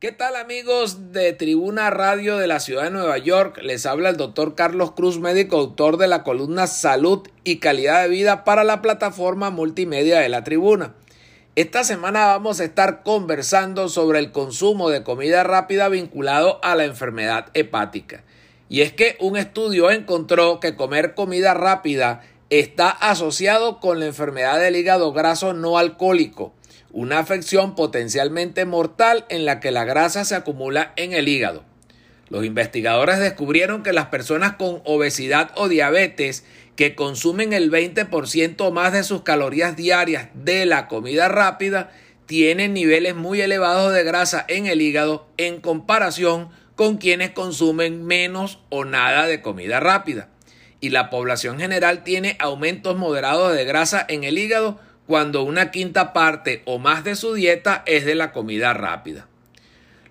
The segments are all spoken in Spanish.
¿Qué tal amigos de Tribuna Radio de la Ciudad de Nueva York? Les habla el doctor Carlos Cruz, médico autor de la columna Salud y Calidad de Vida para la plataforma multimedia de la Tribuna. Esta semana vamos a estar conversando sobre el consumo de comida rápida vinculado a la enfermedad hepática. Y es que un estudio encontró que comer comida rápida está asociado con la enfermedad del hígado graso no alcohólico una afección potencialmente mortal en la que la grasa se acumula en el hígado. Los investigadores descubrieron que las personas con obesidad o diabetes que consumen el 20% más de sus calorías diarias de la comida rápida tienen niveles muy elevados de grasa en el hígado en comparación con quienes consumen menos o nada de comida rápida. Y la población general tiene aumentos moderados de grasa en el hígado cuando una quinta parte o más de su dieta es de la comida rápida.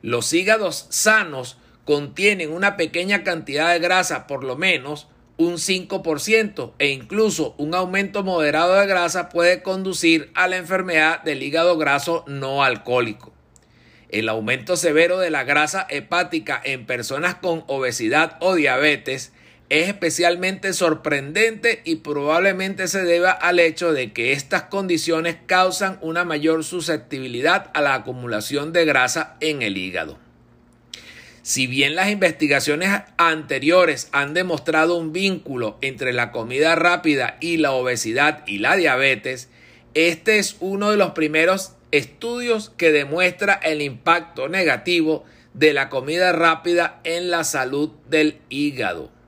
Los hígados sanos contienen una pequeña cantidad de grasa, por lo menos un 5%, e incluso un aumento moderado de grasa puede conducir a la enfermedad del hígado graso no alcohólico. El aumento severo de la grasa hepática en personas con obesidad o diabetes es especialmente sorprendente y probablemente se deba al hecho de que estas condiciones causan una mayor susceptibilidad a la acumulación de grasa en el hígado. Si bien las investigaciones anteriores han demostrado un vínculo entre la comida rápida y la obesidad y la diabetes, este es uno de los primeros estudios que demuestra el impacto negativo de la comida rápida en la salud del hígado.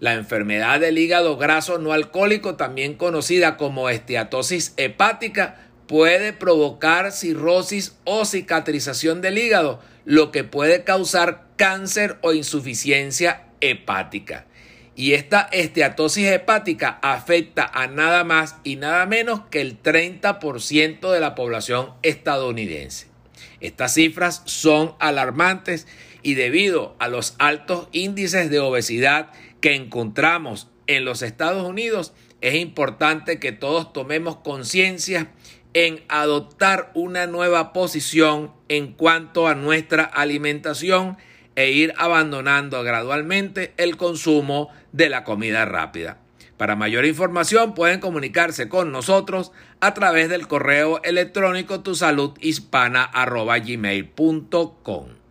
La enfermedad del hígado graso no alcohólico, también conocida como esteatosis hepática, puede provocar cirrosis o cicatrización del hígado, lo que puede causar cáncer o insuficiencia hepática. Y esta esteatosis hepática afecta a nada más y nada menos que el 30% de la población estadounidense. Estas cifras son alarmantes y debido a los altos índices de obesidad que encontramos en los Estados Unidos, es importante que todos tomemos conciencia en adoptar una nueva posición en cuanto a nuestra alimentación e ir abandonando gradualmente el consumo de la comida rápida. Para mayor información pueden comunicarse con nosotros a través del correo electrónico tusaludhispana.gmail.com